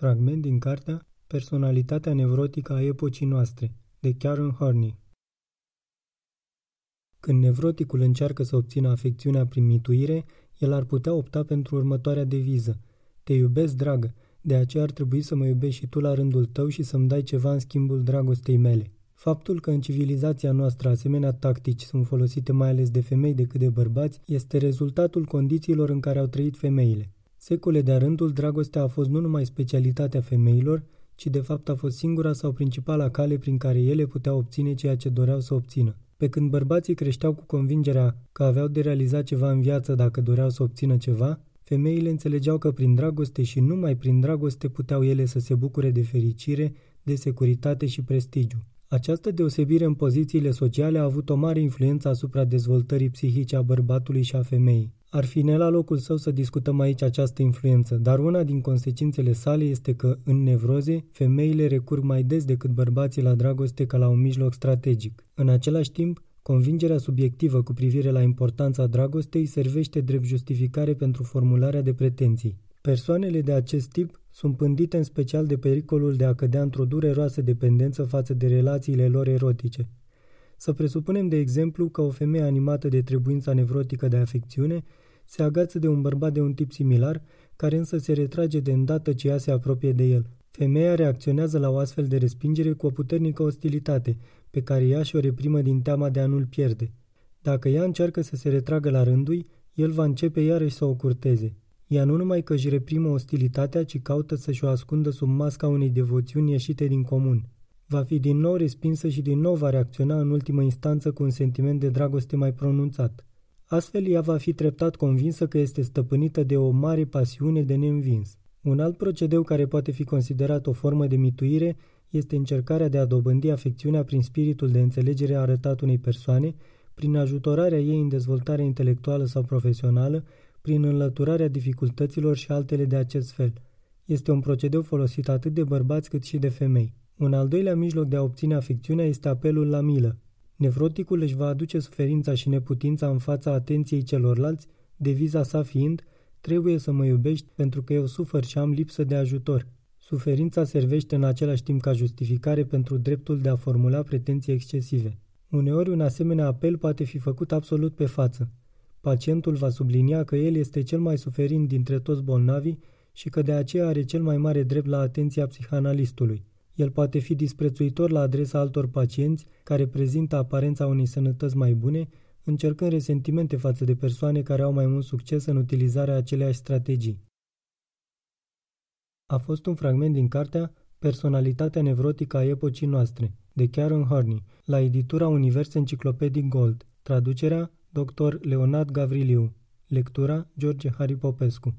Fragment din cartea Personalitatea nevrotică a epocii noastre, de Karen Horney. Când nevroticul încearcă să obțină afecțiunea prin mituire, el ar putea opta pentru următoarea deviză. Te iubesc, dragă, de aceea ar trebui să mă iubești și tu la rândul tău și să-mi dai ceva în schimbul dragostei mele. Faptul că în civilizația noastră asemenea tactici sunt folosite mai ales de femei decât de bărbați este rezultatul condițiilor în care au trăit femeile. Secole de-a rândul, dragostea a fost nu numai specialitatea femeilor, ci de fapt a fost singura sau principala cale prin care ele puteau obține ceea ce doreau să obțină. Pe când bărbații creșteau cu convingerea că aveau de realizat ceva în viață dacă doreau să obțină ceva, femeile înțelegeau că prin dragoste și numai prin dragoste puteau ele să se bucure de fericire, de securitate și prestigiu. Această deosebire în pozițiile sociale a avut o mare influență asupra dezvoltării psihice a bărbatului și a femeii. Ar fi ne la locul său să discutăm aici această influență, dar una din consecințele sale este că, în nevroze, femeile recurg mai des decât bărbații la dragoste ca la un mijloc strategic. În același timp, convingerea subiectivă cu privire la importanța dragostei servește drept justificare pentru formularea de pretenții. Persoanele de acest tip sunt pândite în special de pericolul de a cădea într-o dureroasă dependență față de relațiile lor erotice. Să presupunem, de exemplu, că o femeie animată de trebuința nevrotică de afecțiune se agață de un bărbat de un tip similar, care însă se retrage de îndată ce ea se apropie de el. Femeia reacționează la o astfel de respingere cu o puternică ostilitate, pe care ea și-o reprimă din teama de a nu-l pierde. Dacă ea încearcă să se retragă la rândui, el va începe iarăși să o curteze. Ea nu numai că își reprimă ostilitatea, ci caută să-și o ascundă sub masca unei devoțiuni ieșite din comun. Va fi din nou respinsă și din nou va reacționa în ultimă instanță cu un sentiment de dragoste mai pronunțat. Astfel, ea va fi treptat convinsă că este stăpânită de o mare pasiune de neînvins. Un alt procedeu care poate fi considerat o formă de mituire este încercarea de a dobândi afecțiunea prin spiritul de înțelegere arătat unei persoane, prin ajutorarea ei în dezvoltare intelectuală sau profesională, prin înlăturarea dificultăților și altele de acest fel. Este un procedeu folosit atât de bărbați cât și de femei. Un al doilea mijloc de a obține afecțiunea este apelul la milă. Nevroticul își va aduce suferința și neputința în fața atenției celorlalți, deviza sa fiind, trebuie să mă iubești pentru că eu sufăr și am lipsă de ajutor. Suferința servește în același timp ca justificare pentru dreptul de a formula pretenții excesive. Uneori un asemenea apel poate fi făcut absolut pe față. Pacientul va sublinia că el este cel mai suferind dintre toți bolnavii și că de aceea are cel mai mare drept la atenția psihanalistului. El poate fi disprețuitor la adresa altor pacienți care prezintă aparența unei sănătăți mai bune, încercând resentimente față de persoane care au mai mult succes în utilizarea aceleași strategii. A fost un fragment din cartea Personalitatea nevrotică a epocii noastre, de Karen Horney, la editura Univers Encyclopedic Gold, traducerea Dr. Leonard Gavriliu, lectura George Harry Popescu.